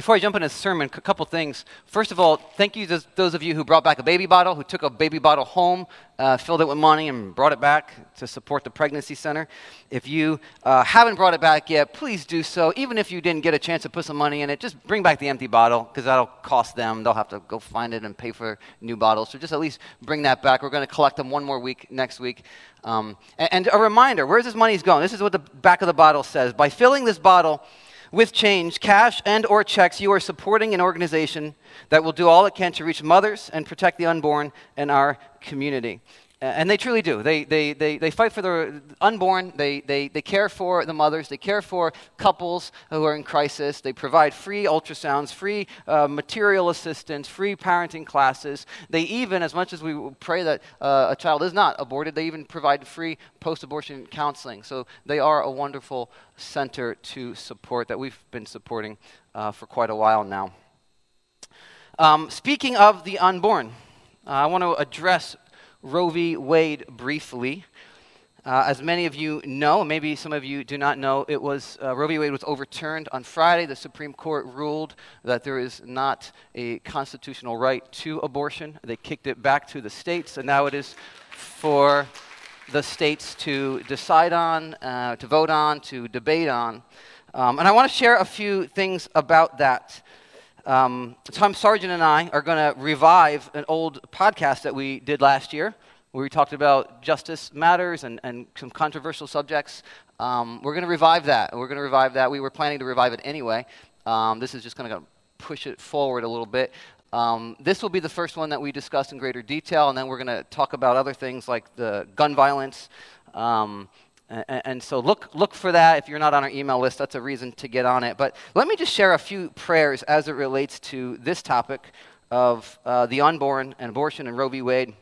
Before I jump into the sermon, a couple things. First of all, thank you to those of you who brought back a baby bottle, who took a baby bottle home, uh, filled it with money, and brought it back to support the pregnancy center. If you uh, haven't brought it back yet, please do so. Even if you didn't get a chance to put some money in it, just bring back the empty bottle because that'll cost them. They'll have to go find it and pay for new bottles. So just at least bring that back. We're going to collect them one more week next week. Um, and, and a reminder where's this money going? This is what the back of the bottle says. By filling this bottle, with change, cash and or checks, you are supporting an organization that will do all it can to reach mothers and protect the unborn in our community. And they truly do. They, they, they, they fight for the unborn. They, they, they care for the mothers. They care for couples who are in crisis. They provide free ultrasounds, free uh, material assistance, free parenting classes. They even, as much as we pray that uh, a child is not aborted, they even provide free post abortion counseling. So they are a wonderful center to support that we've been supporting uh, for quite a while now. Um, speaking of the unborn, I want to address Roe v. Wade briefly. Uh, as many of you know, maybe some of you do not know, it was uh, Roe v. Wade was overturned on Friday. The Supreme Court ruled that there is not a constitutional right to abortion. They kicked it back to the states, and now it is for the states to decide on, uh, to vote on, to debate on. Um, and I want to share a few things about that. Um, Tom Sargent and I are going to revive an old podcast that we did last year where we talked about justice matters and, and some controversial subjects. Um, we're going to revive that. We're going to revive that. We were planning to revive it anyway. Um, this is just going to push it forward a little bit. Um, this will be the first one that we discuss in greater detail, and then we're going to talk about other things like the gun violence. Um, and, so look, look for that. If you're not on our email list, that's a reason to get on it. But let me just share a few prayers as it relates to this topic of uh, the unborn and abortion and Roe v. Wade.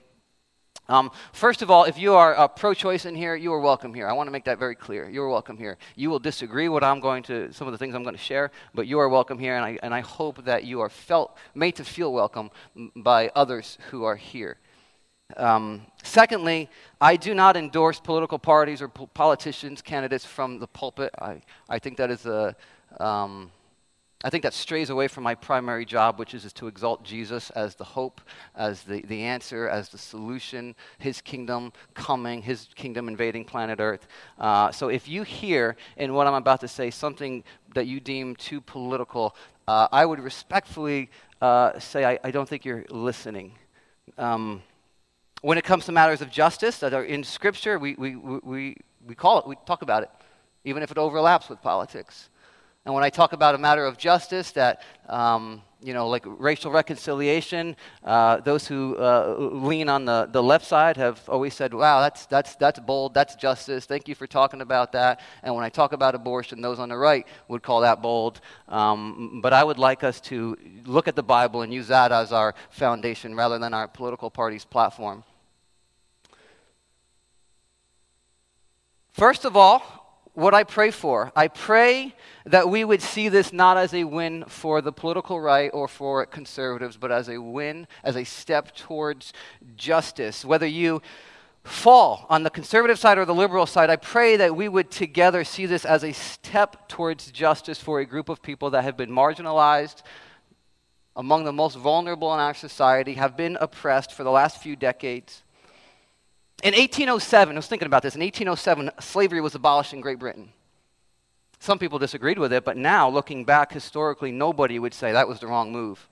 Um, first of all, if you are uh, pro-choice in here, you are welcome here. I want to make that very clear. You are welcome here. You will disagree with I'm going to some of the things I'm going to share, but you are welcome here, and I, and I hope that you are felt made to feel welcome by others who are here. Um, secondly, I do not endorse political parties or po- politicians, candidates from the pulpit. I, I think that is a, um, I think that strays away from my primary job, which is, is to exalt Jesus as the hope, as the, the answer, as the solution, his kingdom coming, his kingdom invading planet Earth. Uh, so if you hear in what I'm about to say something that you deem too political, uh, I would respectfully uh, say I, I, don't think you're listening. Um, when it comes to matters of justice that are in Scripture, we, we, we, we call it, we talk about it, even if it overlaps with politics. And when I talk about a matter of justice that, um, you know, like racial reconciliation, uh, those who uh, lean on the, the left side have always said, wow, that's, that's, that's bold, that's justice, thank you for talking about that. And when I talk about abortion, those on the right would call that bold. Um, but I would like us to look at the Bible and use that as our foundation rather than our political party's platform. First of all, what I pray for, I pray that we would see this not as a win for the political right or for conservatives, but as a win, as a step towards justice. Whether you fall on the conservative side or the liberal side, I pray that we would together see this as a step towards justice for a group of people that have been marginalized, among the most vulnerable in our society, have been oppressed for the last few decades. In 1807, I was thinking about this. In 1807, slavery was abolished in Great Britain. Some people disagreed with it, but now, looking back historically, nobody would say that was the wrong move.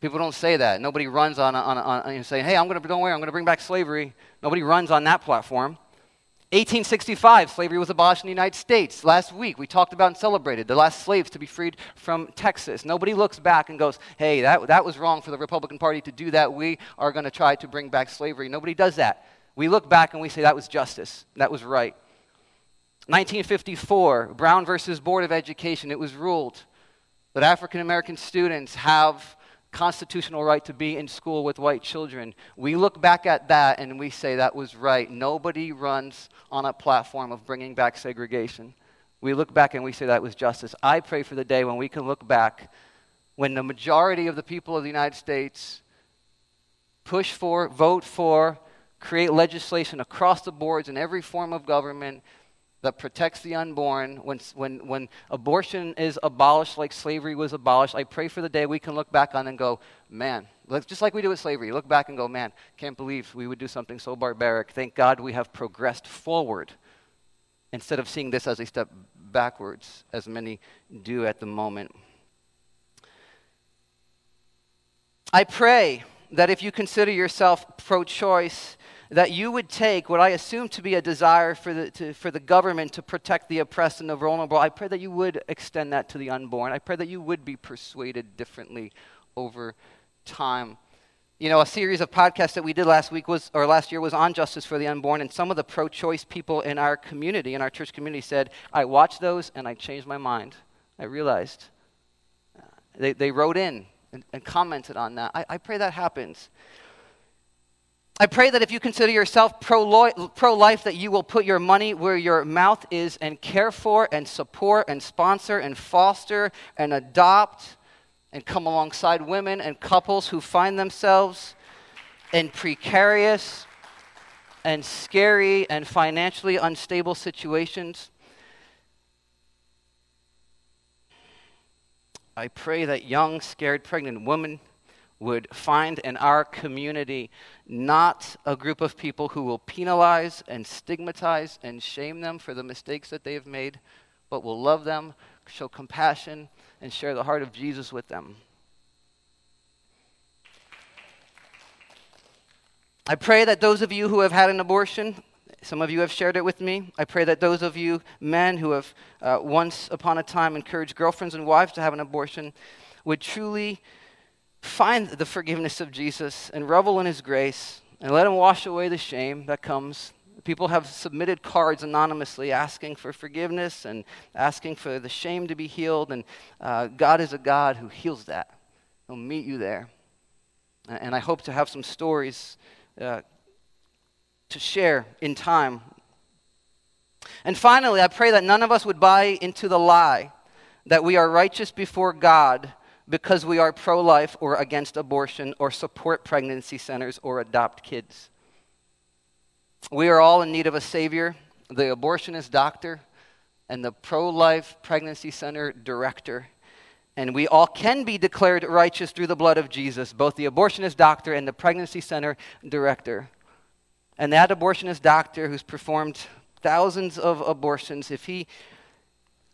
People don't say that. Nobody runs on, on, on, on saying, hey, I'm going to, don't worry, I'm going to bring back slavery. Nobody runs on that platform. 1865, slavery was abolished in the United States. Last week, we talked about and celebrated the last slaves to be freed from Texas. Nobody looks back and goes, hey, that, that was wrong for the Republican Party to do that. We are going to try to bring back slavery. Nobody does that. We look back and we say that was justice. That was right. 1954, Brown versus Board of Education, it was ruled that African American students have constitutional right to be in school with white children. We look back at that and we say that was right. Nobody runs on a platform of bringing back segregation. We look back and we say that was justice. I pray for the day when we can look back when the majority of the people of the United States push for, vote for, create legislation across the boards in every form of government that protects the unborn, when, when, when abortion is abolished like slavery was abolished, I pray for the day we can look back on and go, man, just like we do with slavery, look back and go, man, can't believe we would do something so barbaric. Thank God we have progressed forward instead of seeing this as a step backwards, as many do at the moment. I pray that if you consider yourself pro choice, that you would take what I assume to be a desire for the, to, for the government to protect the oppressed and the vulnerable. I pray that you would extend that to the unborn. I pray that you would be persuaded differently over time. You know, a series of podcasts that we did last week was, or last year was on justice for the unborn, and some of the pro choice people in our community, in our church community, said, I watched those and I changed my mind. I realized. Uh, they, they wrote in and, and commented on that. I, I pray that happens. I pray that if you consider yourself pro life, that you will put your money where your mouth is and care for and support and sponsor and foster and adopt and come alongside women and couples who find themselves in precarious and scary and financially unstable situations. I pray that young, scared, pregnant women would find in our community not a group of people who will penalize and stigmatize and shame them for the mistakes that they have made, but will love them, show compassion, and share the heart of Jesus with them. I pray that those of you who have had an abortion, some of you have shared it with me. I pray that those of you men who have uh, once upon a time encouraged girlfriends and wives to have an abortion would truly find the forgiveness of Jesus and revel in his grace and let him wash away the shame that comes. People have submitted cards anonymously asking for forgiveness and asking for the shame to be healed, and uh, God is a God who heals that. He'll meet you there. And I hope to have some stories uh, to share in time. And finally, I pray that none of us would buy into the lie that we are righteous before God because we are pro life or against abortion or support pregnancy centers or adopt kids. We are all in need of a Savior, the abortionist doctor, and the pro life pregnancy center director. And we all can be declared righteous through the blood of Jesus, both the abortionist doctor and the pregnancy center director. And that abortionist doctor who's performed thousands of abortions, if he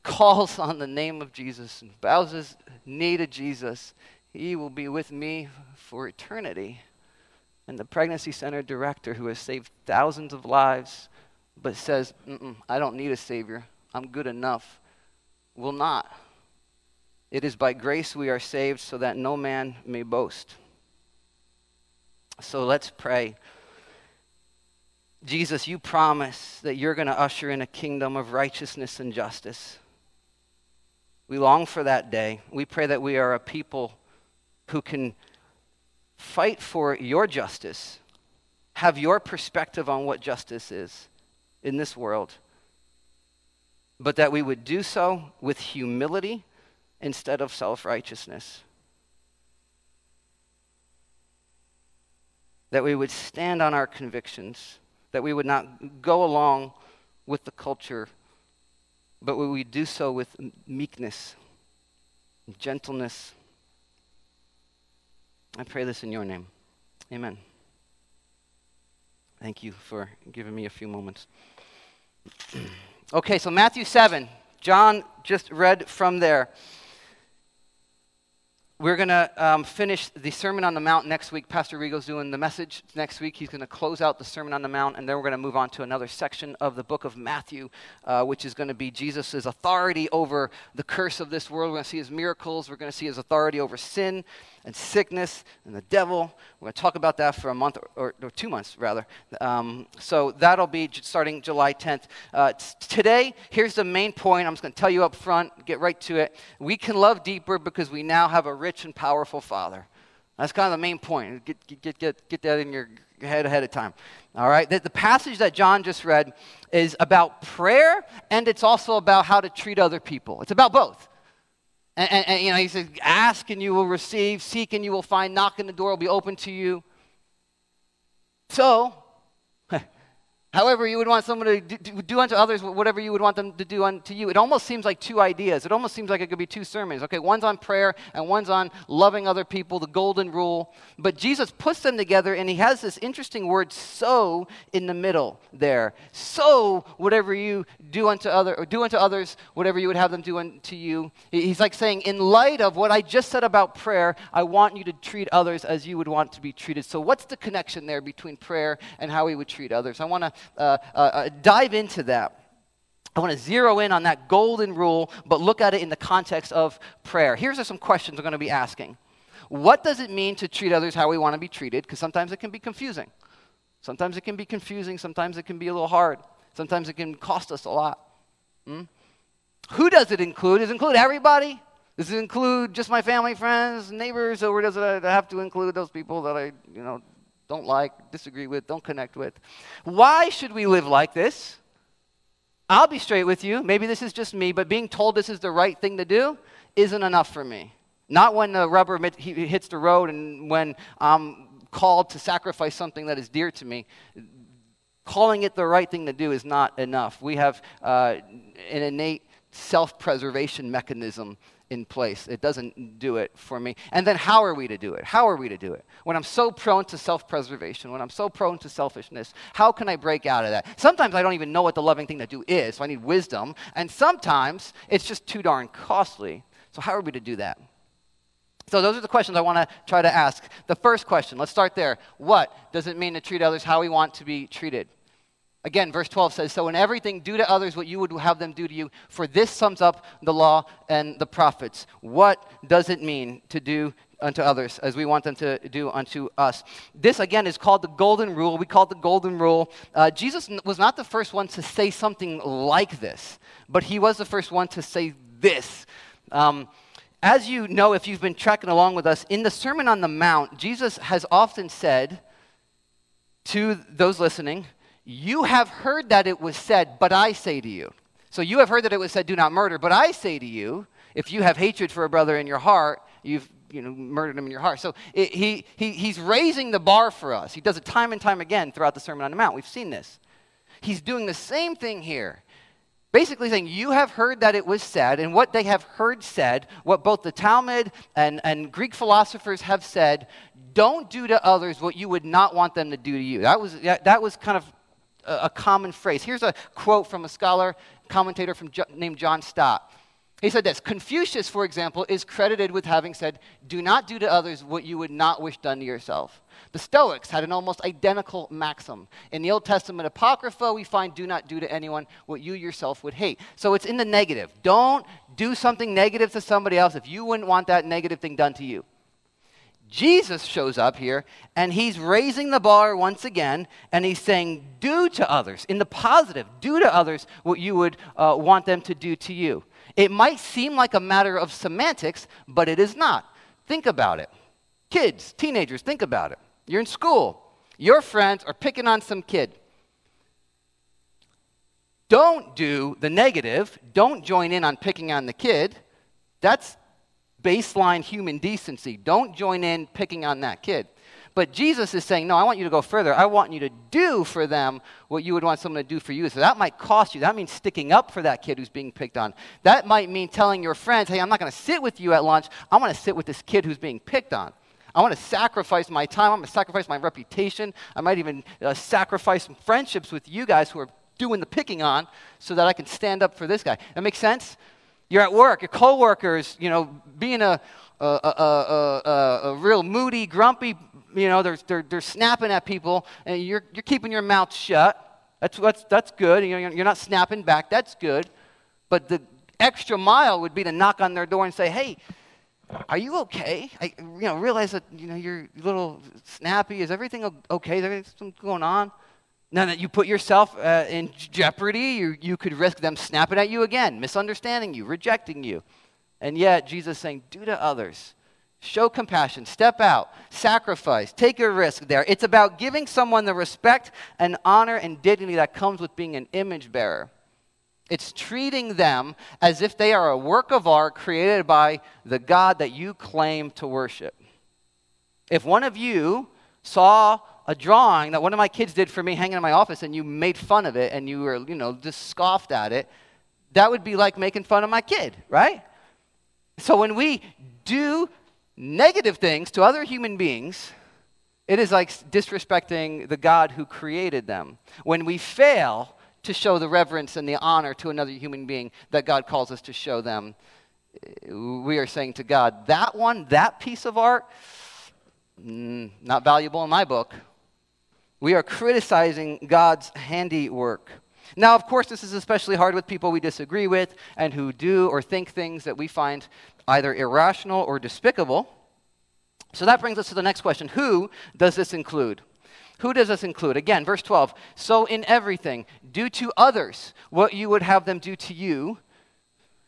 calls on the name of Jesus and bows his knee to Jesus, he will be with me for eternity. And the pregnancy center director who has saved thousands of lives but says, I don't need a Savior, I'm good enough, will not. It is by grace we are saved so that no man may boast. So let's pray. Jesus, you promise that you're going to usher in a kingdom of righteousness and justice. We long for that day. We pray that we are a people who can fight for your justice, have your perspective on what justice is in this world, but that we would do so with humility instead of self righteousness. That we would stand on our convictions, that we would not go along with the culture but we do so with meekness, gentleness? I pray this in your name. Amen. Thank you for giving me a few moments. okay, so Matthew 7. John just read from there. We're going to um, finish the Sermon on the Mount next week. Pastor Rigo's doing the message next week. He's going to close out the Sermon on the Mount, and then we're going to move on to another section of the book of Matthew, uh, which is going to be Jesus' authority over the curse of this world. We're going to see his miracles. We're going to see his authority over sin and sickness and the devil. We're going to talk about that for a month or, or two months, rather. Um, so that'll be starting July 10th. Uh, today, here's the main point. I'm just going to tell you up front, get right to it. We can love deeper because we now have a rich and powerful Father. That's kind of the main point. Get, get, get, get that in your head ahead of time. All right? The, the passage that John just read is about prayer, and it's also about how to treat other people. It's about both. And, and, and, you know, he says, ask and you will receive, seek and you will find, knock and the door will be open to you. So, However, you would want someone to do, do, unto others whatever you would want them to do unto you. It almost seems like two ideas. It almost seems like it could be two sermons. Okay, one's on prayer and one's on loving other people, the golden rule. But Jesus puts them together and he has this interesting word, so, in the middle there. So, whatever you do unto other or do unto others whatever you would have them do unto you. He's like saying, in light of what I just said about prayer, I want you to treat others as you would want to be treated. So, what's the connection there between prayer and how we would treat others? I want to uh, uh, uh, dive into that. I want to zero in on that golden rule, but look at it in the context of prayer. Here's some questions we're going to be asking. What does it mean to treat others how we want to be treated? Because sometimes it can be confusing. Sometimes it can be confusing. Sometimes it can be a little hard. Sometimes it can cost us a lot. Hmm? Who does it include? Does it include everybody? Does it include just my family, friends, neighbors, or does it have to include those people that I, you know, don't like, disagree with, don't connect with. Why should we live like this? I'll be straight with you. Maybe this is just me, but being told this is the right thing to do isn't enough for me. Not when the rubber hits the road and when I'm called to sacrifice something that is dear to me. Calling it the right thing to do is not enough. We have uh, an innate self preservation mechanism in place. It doesn't do it for me. And then how are we to do it? How are we to do it? When I'm so prone to self preservation, when I'm so prone to selfishness, how can I break out of that? Sometimes I don't even know what the loving thing to do is, so I need wisdom. And sometimes it's just too darn costly. So, how are we to do that? So, those are the questions I want to try to ask. The first question, let's start there. What does it mean to treat others how we want to be treated? Again, verse 12 says, So in everything, do to others what you would have them do to you, for this sums up the law and the prophets. What does it mean to do unto others as we want them to do unto us? This, again, is called the golden rule. We call it the golden rule. Uh, Jesus was not the first one to say something like this, but he was the first one to say this. Um, as you know, if you've been tracking along with us, in the Sermon on the Mount, Jesus has often said to those listening, you have heard that it was said, but I say to you. So you have heard that it was said, do not murder, but I say to you, if you have hatred for a brother in your heart, you've you know, murdered him in your heart. So it, he, he, he's raising the bar for us. He does it time and time again throughout the Sermon on the Mount. We've seen this. He's doing the same thing here. Basically saying, You have heard that it was said, and what they have heard said, what both the Talmud and, and Greek philosophers have said, don't do to others what you would not want them to do to you. That was, that was kind of a, common phrase. Here's a quote from a scholar, commentator from, named John Stott. He said this Confucius, for example, is credited with having said, Do not do to others what you would not wish done to yourself. The Stoics had an almost identical maxim. In the Old Testament Apocrypha, we find, Do not do to anyone what you yourself would hate. So it's in the negative. Don't do something negative to somebody else if you wouldn't want that negative thing done to you. Jesus shows up here and he's raising the bar once again and he's saying, Do to others, in the positive, do to others what you would uh, want them to do to you. It might seem like a matter of semantics, but it is not. Think about it. Kids, teenagers, think about it. You're in school, your friends are picking on some kid. Don't do the negative, don't join in on picking on the kid. That's baseline human decency. Don't join in picking on that kid. But Jesus is saying, No, I want you to go further. I want you to do for them what you would want someone to do for you. So that might cost you. That means sticking up for that kid who's being picked on. That might mean telling your friends, Hey, I'm not going to sit with you at lunch. I want to sit with this kid who's being picked on. I want to sacrifice my time. I'm going to sacrifice my reputation. I might even uh, sacrifice some friendships with you guys who are doing the picking on so that I can stand up for this guy. That makes sense? You're at work, your coworkers, you know, being a, a, a, a, a real moody, grumpy, you know, they're, they're, they're snapping at people, and you're, you're keeping your mouth shut. That's, that's, that's good. You know, you're not snapping back. That's good. But the extra mile would be to knock on their door and say, hey, are you okay? I you know, realize that you know, you're a little snappy. Is everything okay? Is everything going on? Now that you put yourself uh, in jeopardy, you, you could risk them snapping at you again, misunderstanding you, rejecting you. And yet, Jesus saying, do to others. Show compassion, step out, sacrifice, take a risk there. It's about giving someone the respect and honor and dignity that comes with being an image bearer. It's treating them as if they are a work of art created by the God that you claim to worship. If one of you saw a drawing that one of my kids did for me hanging in my office and you made fun of it and you were, you know, just scoffed at it, that would be like making fun of my kid, right? So when we do negative things to other human beings, it is like disrespecting the God who created them. When we fail to show the reverence and the honor to another human being that God calls us to show them, we are saying to God, that one, that piece of art, mm, not valuable in my book. We are criticizing God's handiwork. Now, of course, this is especially hard with people we disagree with and who do or think things that we find either irrational or despicable. So that brings us to the next question Who does this include? Who does this include? Again, verse 12. So in everything, do to others what you would have them do to you,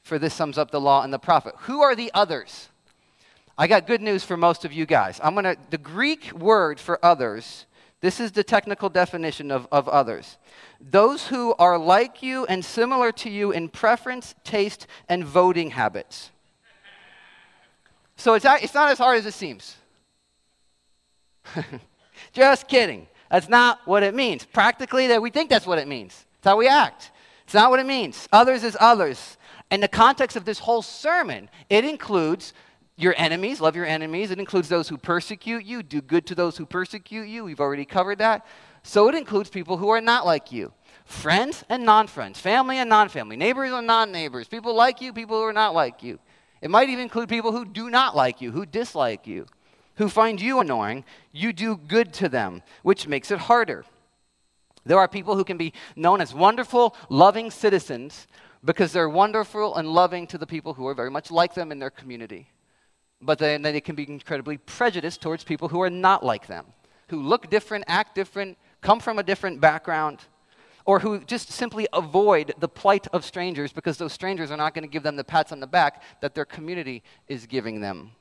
for this sums up the law and the prophet. Who are the others? I got good news for most of you guys. I'm going to, the Greek word for others, this is the technical definition of, of others. Those who are like you and similar to you in preference, taste, and voting habits. So it's, it's not as hard as it seems. Just kidding. That's not what it means. Practically, that we think that's what it means. It's how we act. It's not what it means. Others is others. In the context of this whole sermon, it includes your enemies, love your enemies. It includes those who persecute you, do good to those who persecute you. We've already covered that. So it includes people who are not like you friends and non friends, family and non family, neighbors and non neighbors, people like you, people who are not like you. It might even include people who do not like you, who dislike you, who find you annoying. You do good to them, which makes it harder. There are people who can be known as wonderful, loving citizens because they're wonderful and loving to the people who are very much like them in their community. But then they can be incredibly prejudiced towards people who are not like them, who look different, act different, come from a different background or who just simply avoid the plight of strangers because those strangers are not going to give them the pats on the back that their community is giving them.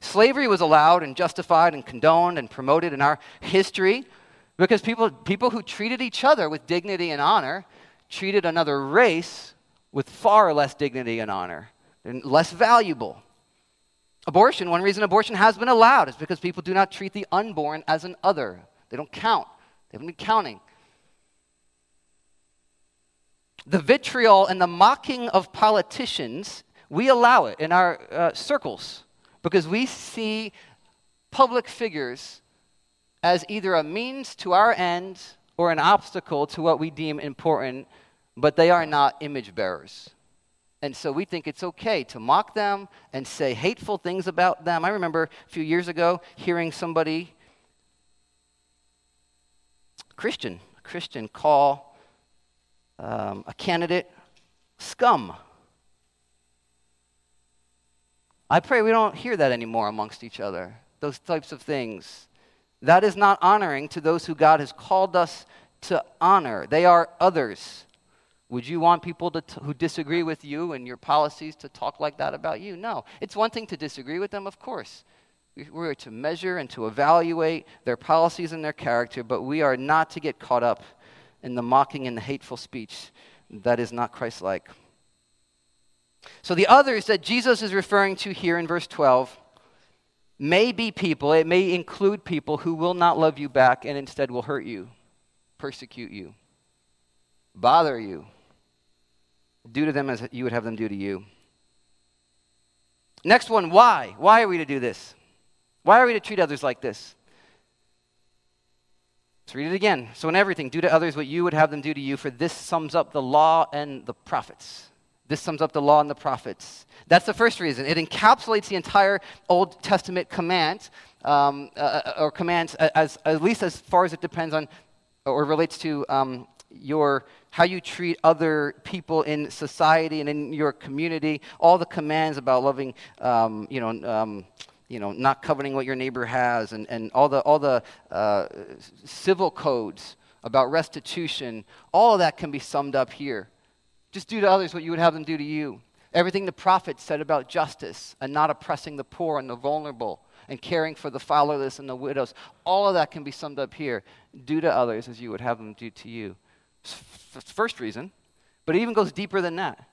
Slavery was allowed and justified and condoned and promoted in our history because people, people who treated each other with dignity and honor treated another race with far less dignity and honor and less valuable. Abortion, one reason abortion has been allowed is because people do not treat the unborn as an other. They don't count. They haven't been counting. The vitriol and the mocking of politicians, we allow it in our uh, circles because we see public figures as either a means to our end or an obstacle to what we deem important, but they are not image bearers. And so we think it's okay to mock them and say hateful things about them. I remember a few years ago hearing somebody, Christian, a Christian, call um, a candidate scum. I pray we don't hear that anymore amongst each other, those types of things. That is not honoring to those who God has called us to honor. They are others. Would you want people t- who disagree with you and your policies to talk like that about you? No. It's one thing to disagree with them, of course. We're to measure and to evaluate their policies and their character, but we are not to get caught up in the mocking and the hateful speech that is not Christ like. So, the others that Jesus is referring to here in verse 12 may be people, it may include people who will not love you back and instead will hurt you, persecute you, bother you, do to them as you would have them do to you. Next one, why? Why are we to do this? Why are we to treat others like this? Let's read it again. So, in everything, do to others what you would have them do to you, for this sums up the law and the prophets. This sums up the law and the prophets. That's the first reason. It encapsulates the entire Old Testament command, um, uh, uh or commands, as, at least as far as it depends on or relates to um, your how you treat other people in society and in your community. All the commands about loving, um, you know um, you know, not coveting what your neighbor has, and, and all the, all the uh, civil codes about restitution, all of that can be summed up here. Just do to others what you would have them do to you. Everything the prophets said about justice and not oppressing the poor and the vulnerable and caring for the fatherless and the widows, all of that can be summed up here. Do to others as you would have them do to you. First reason, but it even goes deeper than that.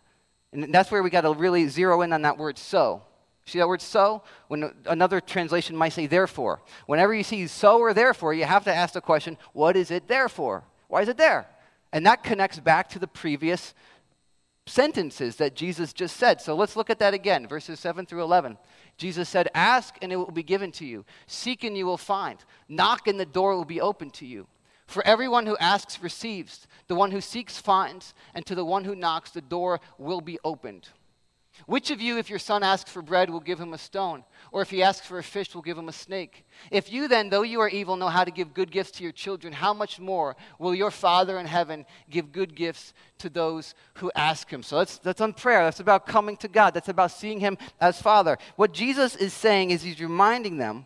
And that's where we got to really zero in on that word so See that word so? When another translation might say therefore. Whenever you see so or therefore, you have to ask the question, what is it there for? Why is it there? And that connects back to the previous sentences that Jesus just said. So let's look at that again, verses 7 through 11. Jesus said, Ask and it will be given to you. Seek and you will find. Knock and the door will be opened to you. For everyone who asks receives, the one who seeks finds, and to the one who knocks the door will be opened. Which of you, if your son asks for bread, will give him a stone? Or if he asks for a fish, will give him a snake? If you then, though you are evil, know how to give good gifts to your children, how much more will your Father in heaven give good gifts to those who ask him? So that's, that's on prayer. That's about coming to God. That's about seeing him as Father. What Jesus is saying is he's reminding them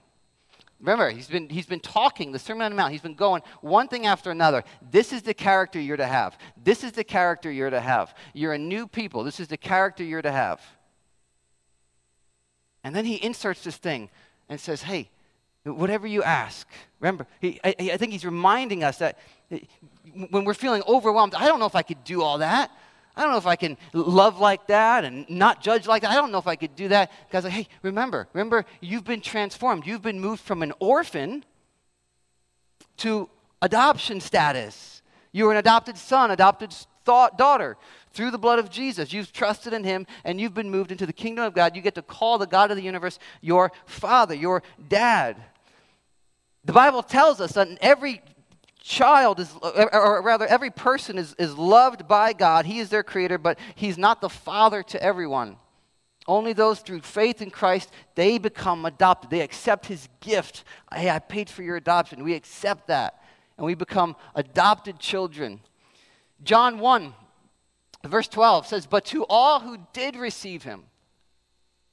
Remember, he's been, he's been talking, the Sermon on the Mount, he's been going one thing after another. This is the character you're to have. This is the character you're to have. You're a new people. This is the character you're to have. And then he inserts this thing and says, hey, whatever you ask. Remember, he, I, I think he's reminding us that when we're feeling overwhelmed, I don't know if I could do all that. I don't know if I can love like that and not judge like that. I don't know if I could do that. God's like, hey, remember, remember, you've been transformed. You've been moved from an orphan to adoption status. You're an adopted son, adopted thought, daughter through the blood of Jesus. You've trusted in him and you've been moved into the kingdom of God. You get to call the God of the universe your father, your dad. The Bible tells us that every child is, or rather, every person is, is loved by God. He is their creator, but He's not the father to everyone. Only those through faith in Christ, they become adopted. They accept His gift. Hey, I paid for your adoption. We accept that. And we become adopted children. John 1, verse 12 says, But to all who did receive Him,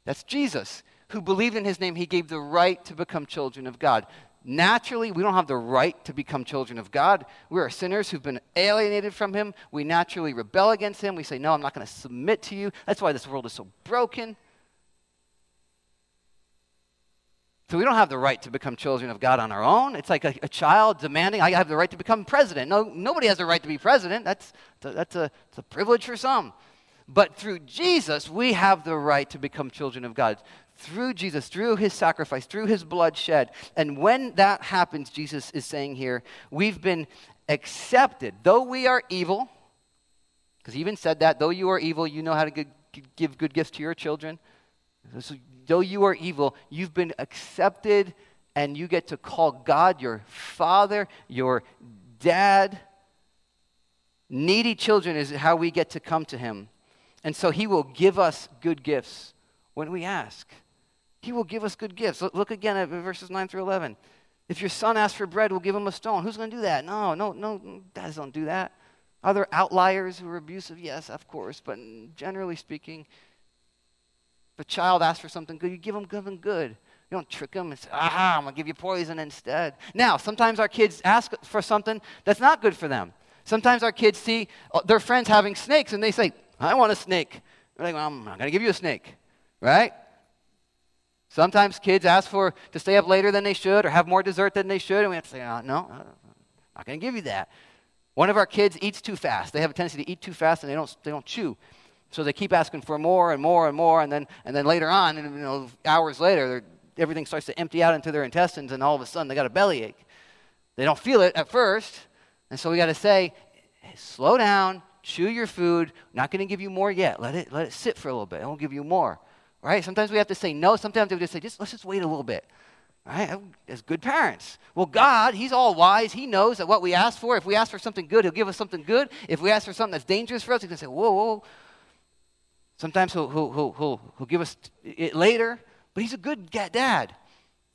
that's Jesus, who believed in His name, He gave the right to become children of God naturally, we don't have the right to become children of God. We are sinners who've been alienated from Him. We naturally rebel against Him. We say, No, I'm not going to submit to you. That's why this world is so broken. So we don't have the right to become children of God on our own. It's like a, a, child demanding, I have the right to become president. No, nobody has the right to be president. That's, that's, a, that's a privilege for some. But through Jesus, we have the right to become children of God through Jesus, through his sacrifice, through his blood shed. And when that happens, Jesus is saying here, we've been accepted. Though we are evil, because he even said that, though you are evil, you know how to give good gifts to your children. So, though you are evil, you've been accepted, and you get to call God your father, your dad. Needy children is how we get to come to him. And so he will give us good gifts when we ask. He will give us good gifts. Look again at verses 9 through 11. If your son asks for bread, we'll give him a stone. Who's going to do that? No, no, no, dads don't do that. Are there outliers who are abusive? Yes, of course. But generally speaking, if a child asks for something good, you give them something good. You don't trick them and say, aha, I'm going to give you poison instead. Now, sometimes our kids ask for something that's not good for them. Sometimes our kids see uh, their friends having snakes and they say, I want a snake. They're like, well, I'm not going to give you a snake, right? Sometimes kids ask for to stay up later than they should or have more dessert than they should, and we have to say, oh, no, I'm not going to give you that. One of our kids eats too fast. They have a tendency to eat too fast and they don't, they don't chew. So they keep asking for more and more and more, and then, and then later on, and, you know, hours later, everything starts to empty out into their intestines, and all of a sudden they got a bellyache. They don't feel it at first, and so we got to say, hey, slow down, chew your food. Not going to give you more yet. Let it, let it sit for a little bit, and we'll give you more right? Sometimes we have to say no. Sometimes we just say, just, let's just wait a little bit, right? Oh, as good parents. Well, God, He's all wise. He knows that what we ask for, if we ask for something good, He'll give us something good. If we ask for something that's dangerous for us, He's going to say, whoa, whoa. Sometimes he'll, he'll, he'll, he'll, he'll give us it later, but He's a good dad.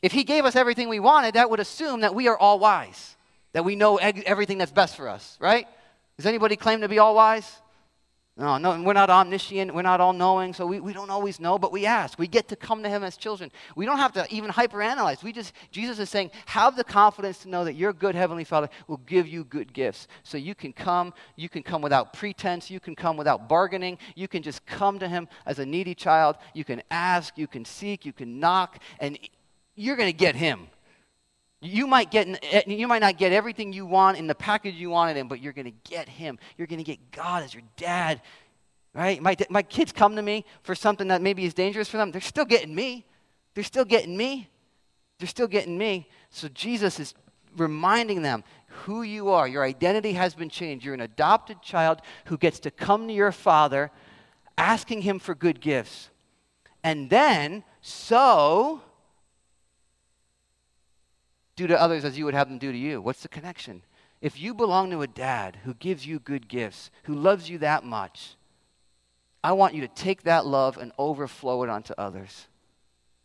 If He gave us everything we wanted, that would assume that we are all wise, that we know everything that's best for us, right? Does anybody claim to be all wise? No, no, we're not omniscient. We're not all knowing, so we, we don't always know, but we ask. We get to come to Him as children. We don't have to even hyperanalyze. We just, Jesus is saying, have the confidence to know that your good Heavenly Father will give you good gifts. So you can come, you can come without pretense, you can come without bargaining, you can just come to Him as a needy child. You can ask, you can seek, you can knock, and you're going to get Him. You might, get, you might not get everything you want in the package you wanted in, but you're going to get Him. You're going to get God as your dad, right? My, my kids come to me for something that maybe is dangerous for them. They're still getting me. They're still getting me. They're still getting me. So Jesus is reminding them who you are. Your identity has been changed. You're an adopted child who gets to come to your father asking him for good gifts. And then, so, do to others as you would have them do to you. What's the connection? If you belong to a dad who gives you good gifts, who loves you that much, I want you to take that love and overflow it onto others.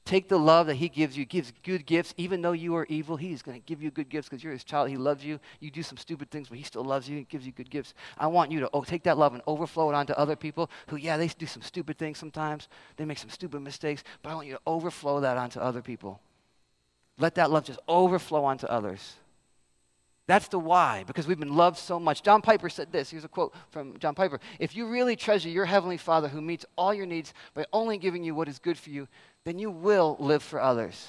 Take the love that He gives you, gives good gifts. Even though you are evil, He's going to give you good gifts because you're His child. He loves you. You do some stupid things, but He still loves you. He gives you good gifts. I want you to oh, take that love and overflow it onto other people who, yeah, they do some stupid things sometimes. They make some stupid mistakes, but I want you to overflow that onto other people. Let that love just overflow onto others. That's the why, because we've been loved so much. John Piper said this. Here's a quote from John Piper. If you really treasure your Heavenly Father who meets all your needs by only giving you what is good for you, then you will live for others.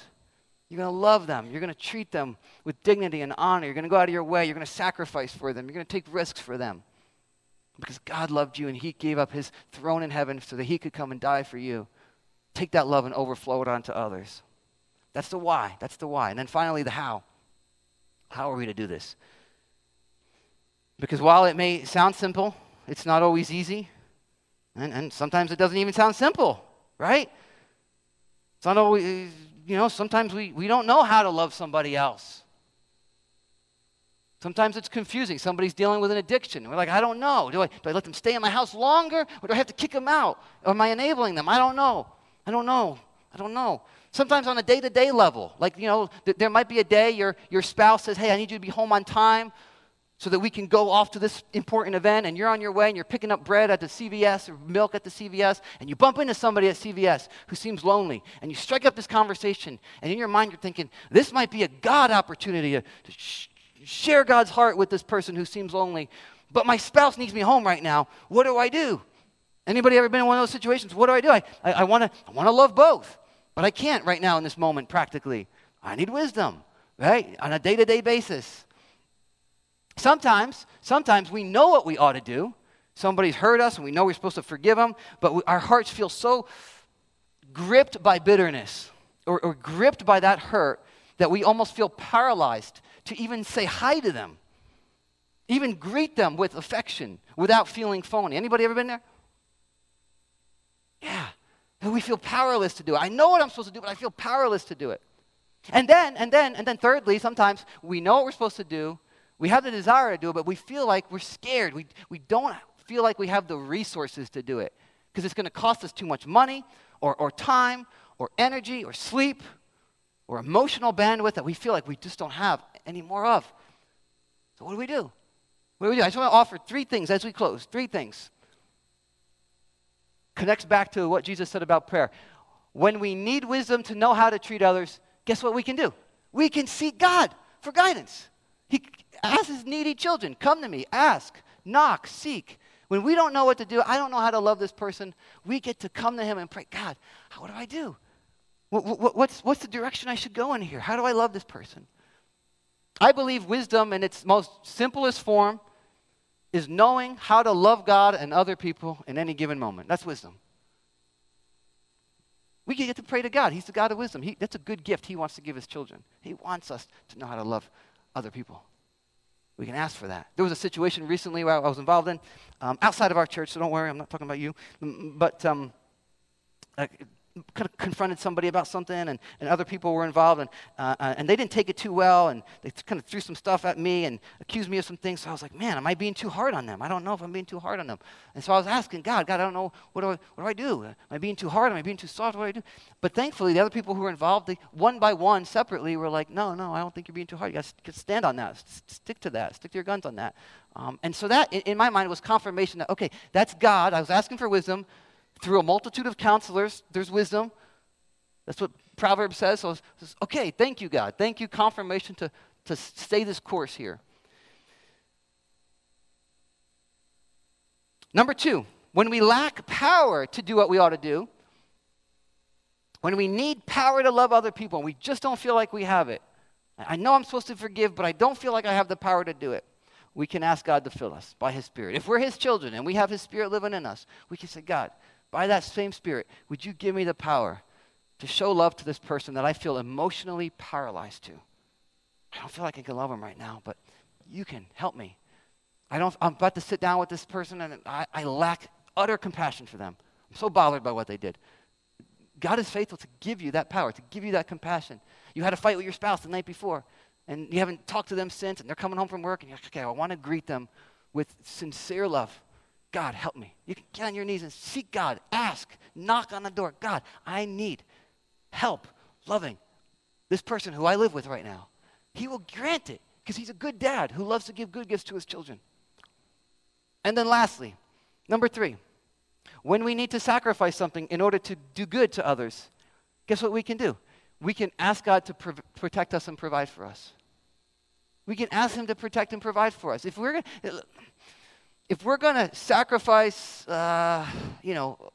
You're going to love them. You're going to treat them with dignity and honor. You're going to go out of your way. You're going to sacrifice for them. You're going to take risks for them. Because God loved you and He gave up His throne in heaven so that He could come and die for you. Take that love and overflow it onto others. That's the why. That's the why. And then finally, the how. How are we to do this? Because while it may sound simple, it's not always easy. And, and sometimes it doesn't even sound simple, right? It's not always, you know, sometimes we, we don't know how to love somebody else. Sometimes it's confusing. Somebody's dealing with an addiction. We're like, I don't know. Do I, do I let them stay in my house longer or do I have to kick them out? Or am I enabling them? I don't know. I don't know. I don't know. Sometimes on a day to day level, like, you know, th- there might be a day your, your spouse says, Hey, I need you to be home on time so that we can go off to this important event and you're on your way and you're picking up bread at the CVS or milk at the CVS and you bump into somebody at CVS who seems lonely and you strike up this conversation and in your mind you're thinking, this might be a God opportunity to, to sh- share God's heart with this person who seems lonely, but my spouse needs me home right now. What do I do? Anybody ever been in one of those situations? What do I do? I, I, I want to I wanna love both, but I can't right now in this moment practically. I need wisdom, right? On a day to day basis. Sometimes, sometimes we know what we ought to do. Somebody's hurt us and we know we're supposed to forgive them, but we, our hearts feel so gripped by bitterness or, or gripped by that hurt that we almost feel paralyzed to even say hi to them, even greet them with affection without feeling phony. Anybody ever been there? Yeah. And we feel powerless to do it. I know what I'm supposed to do, but I feel powerless to do it. And then, and then, and then thirdly, sometimes we know what we're supposed to do, we have the desire to do it, but we feel like we're scared. We, we don't feel like we have the resources to do it because it's going to cost us too much money or, or time or energy or sleep or emotional bandwidth that we feel like we just don't have any more of. So, what do we do? What do we do? I just want to offer three things as we close. Three things. Connects back to what Jesus said about prayer. When we need wisdom to know how to treat others, guess what we can do? We can seek God for guidance. He, asks his needy children, come to me, ask, knock, seek. When we don't know what to do, I don't know how to love this person, we get to come to him and pray, God, what do I do? What, what, what's, what's the direction I should go in here? How do I love this person? I believe wisdom in its most simplest form is knowing how to love God and other people in any given moment. That's wisdom. We can get to pray to God. He's the God of wisdom. He, that's a good gift He wants to give His children. He wants us to know how to love other people. We can ask for that. There was a situation recently where I was involved in, um, outside of our church, so don't worry, I'm not talking about you. But um, kind of confronted somebody about something, and, and other people were involved, and, uh, uh, and they didn't take it too well, and they kind of threw some stuff at me and accused me of some things. So I was like, man, am I being too hard on them? I don't know if I'm being too hard on them. And so I was asking God, God, I don't know, what do I, what do, I do? Am I being too hard? Am I being too soft? What do I do? But thankfully, the other people who were involved, they, one by one, separately, were like, no, no, I don't think you're being too hard. You got to stand on that. S- stick to that. Stick to your guns on that. Um, and so that, in, in my mind, was confirmation that, okay, that's God. I was asking for wisdom. Through a multitude of counselors, there's wisdom. That's what Proverbs says. So says, okay, thank you, God. Thank you, confirmation to, to stay this course here. Number two, when we lack power to do what we ought to do, when we need power to love other people and we just don't feel like we have it, I know I'm supposed to forgive, but I don't feel like I have the power to do it. we can ask God to fill us by His Spirit. If we're His children and we have His Spirit living in us, we can say, God, by that same Spirit, would you give me the power to show love to this person that I feel emotionally paralyzed to? I don't feel like I can love them right now, but you can help me. I don't, I'm about to sit down with this person and I, I lack utter compassion for them. I'm so bothered by what they did. God is faithful to give you that power, to give you that compassion. You had a fight with your spouse the night before, and you haven't talked to them since, and they're coming home from work, and you're like, okay, I want to greet them with sincere love. God, help me. You can get on your knees and seek God, ask, knock on the door. God, I need help loving this person who I live with right now. He will grant it because he's a good dad who loves to give good gifts to his children. And then lastly, number three, when we need to sacrifice something in order to do good to others, guess what we can do? We can ask God to pr- protect us and provide for us. We can ask Him to protect and provide for us. If we're gonna, if we're going to sacrifice, uh, you know,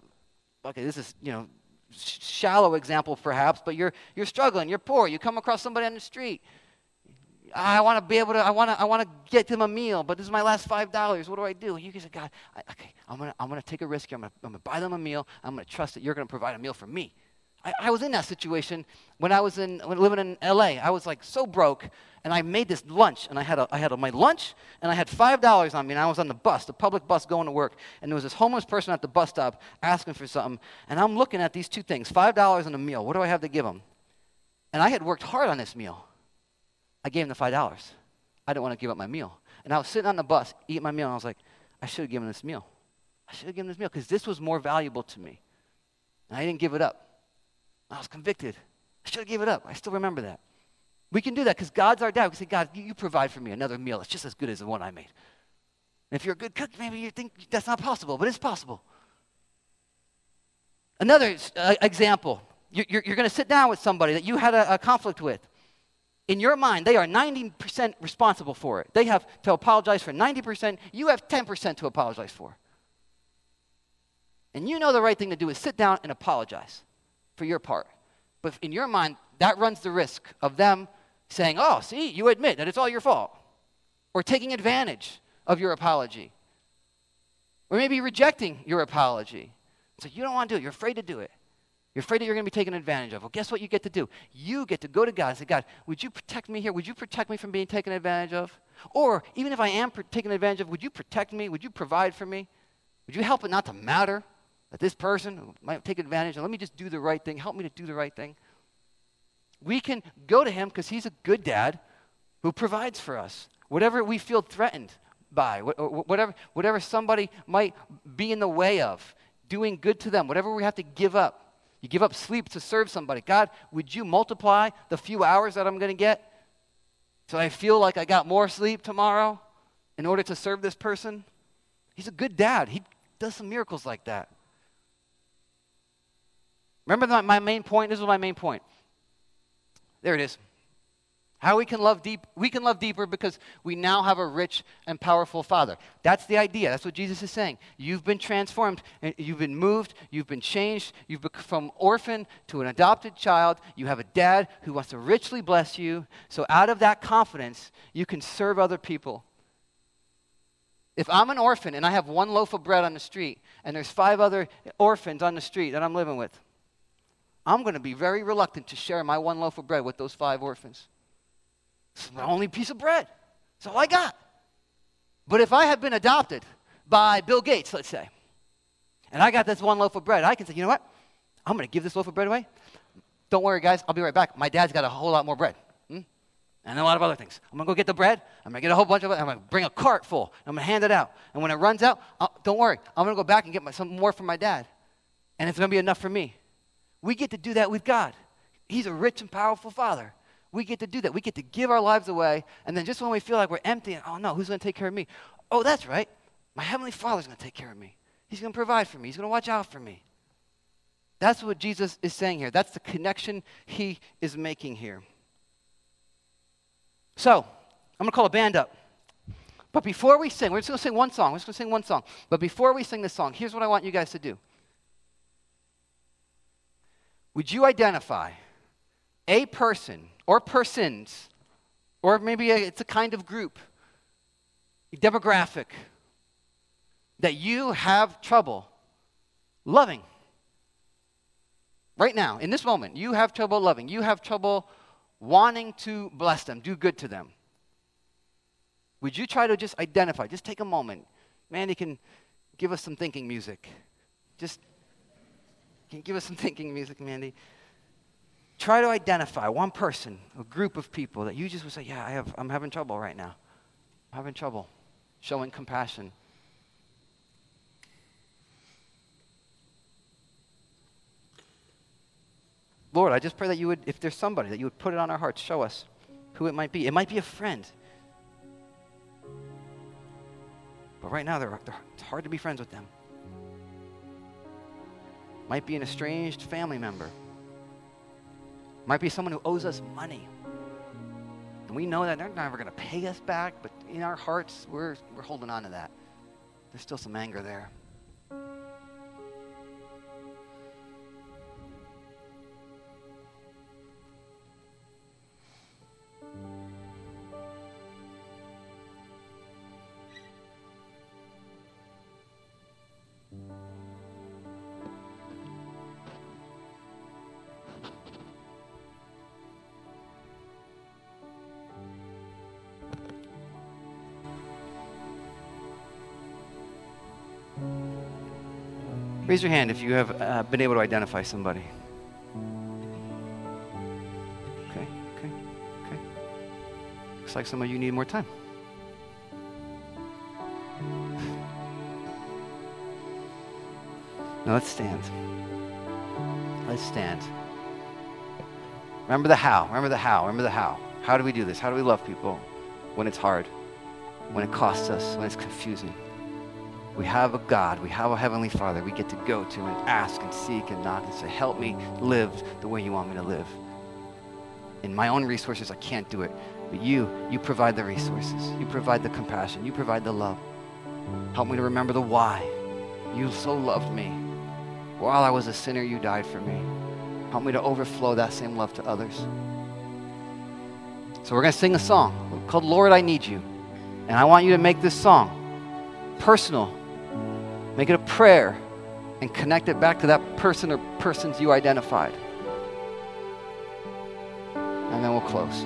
okay, this is you know, sh- shallow example perhaps, but you're you're struggling, you're poor, you come across somebody on the street, I want to be able to, I want to, I want to get them a meal, but this is my last five dollars. What do I do? And you can say, God, I, okay, I'm gonna, I'm gonna take a risk here. I'm I'm gonna buy them a meal. I'm gonna trust that you're gonna provide a meal for me. I, I was in that situation when I was in, when living in L.A. I was like so broke, and I made this lunch, and I had, a, I had a, my lunch, and I had five dollars on me, and I was on the bus, the public bus going to work, and there was this homeless person at the bus stop asking for something, and I'm looking at these two things, five dollars and a meal. What do I have to give him? And I had worked hard on this meal. I gave him the five dollars. I didn't want to give up my meal. And I was sitting on the bus, eating my meal, and I was like, I should have given this meal. I should have given this meal because this was more valuable to me. And I didn't give it up. I was convicted. I should have given it up. I still remember that. We can do that because God's our dad. We can say, God, you, provide for me another meal that's just as good as the one I made. And if you're a good cook, maybe you think that's not possible, but it's possible. Another uh, example you're, you're, you're going to sit down with somebody that you had a, a conflict with in your mind, they are 90% responsible for it. They have to apologize for 90%. You have 10% to apologize for. And you know the right thing to do is sit down and apologize for your part. But in your mind, that runs the risk of them saying, oh, see, you admit that it's all your fault. Or taking advantage of your apology. Or maybe rejecting your apology. So you don't want to do it. You're afraid to do it. You're afraid that you're going to be taken advantage of. Well, guess what you get to do? You get to go to God and say, God, would you protect me here? Would you protect me from being taken advantage of? Or even if I am taken advantage of, would you protect me? Would you provide for me? Would you help it not to matter that this person might take advantage of? Let me just do the right thing. Help me to do the right thing. We can go to him because he's a good dad who provides for us. Whatever we feel threatened by, whatever, whatever somebody might be in the way of, doing good to them, whatever we have to give up you give up sleep to serve somebody. God, would you multiply the few hours that I'm going to get so I feel like I got more sleep tomorrow in order to serve this person? He's a good dad. He does some miracles like that. Remember my, main point? This is my main point. There it is. How we can love deep, we can love deeper because we now have a rich and powerful Father. That's the idea. That's what Jesus is saying. You've been transformed, you've been moved, you've been changed, you've become from orphan to an adopted child. You have a dad who wants to richly bless you. So out of that confidence, you can serve other people. If I'm an orphan and I have one loaf of bread on the street and there's five other orphans on the street that I'm living with, I'm going to be very reluctant to share my one loaf of bread with those five orphans. It's my only piece of bread. It's all I got. But if I had been adopted by Bill Gates, let's say, and I got this one loaf of bread, I can say, you know what? I'm going to give this loaf of bread away. Don't worry, guys. I'll be right back. My dad's got a whole lot more bread. Hmm? And a lot of other things. I'm going to go get the bread. I'm going to get a whole bunch of it. I'm going to bring a cart full. I'm going to hand it out. And when it runs out, I'll, don't worry. I'm going to go back and get my, some more from my dad. And it's going to be enough for me. We get to do that with God. He's a rich and powerful father. We get to do that. We get to give our lives away, and then just when we feel like we're empty, and, oh no, who's going to take care of me? Oh, that's right. My Heavenly Father's going to take care of me. He's going to provide for me, He's going to watch out for me. That's what Jesus is saying here. That's the connection He is making here. So, I'm going to call a band up. But before we sing, we're just going to sing one song. We're just going to sing one song. But before we sing this song, here's what I want you guys to do. Would you identify a person or persons, or maybe it's a kind of group a demographic that you have trouble loving. Right now, in this moment, you have trouble loving. You have trouble wanting to bless them, do good to them. Would you try to just identify, just take a moment? Mandy can give us some thinking music. Just can give us some thinking music, Mandy. Try to identify one person, a group of people that you just would say, Yeah, I have, I'm having trouble right now. I'm having trouble showing compassion. Lord, I just pray that you would, if there's somebody, that you would put it on our hearts, show us who it might be. It might be a friend. But right now, they're, they're, it's hard to be friends with them. Might be an estranged family member. Might be someone who owes us money. And we know that they're never going to pay us back, but in our hearts, we're, we're holding on to that. There's still some anger there. Raise your hand if you have uh, been able to identify somebody. Okay, okay, okay. Looks like some of you need more time. Now let's stand. Let's stand. Remember the how. Remember the how. Remember the how. How do we do this? How do we love people when it's hard? When it costs us? When it's confusing? We have a God, we have a Heavenly Father we get to go to and ask and seek and knock and say, Help me live the way you want me to live. In my own resources, I can't do it. But you, you provide the resources. You provide the compassion. You provide the love. Help me to remember the why. You so loved me. While I was a sinner, you died for me. Help me to overflow that same love to others. So we're going to sing a song called Lord, I Need You. And I want you to make this song personal Make it a prayer and connect it back to that person or persons you identified. And then we'll close.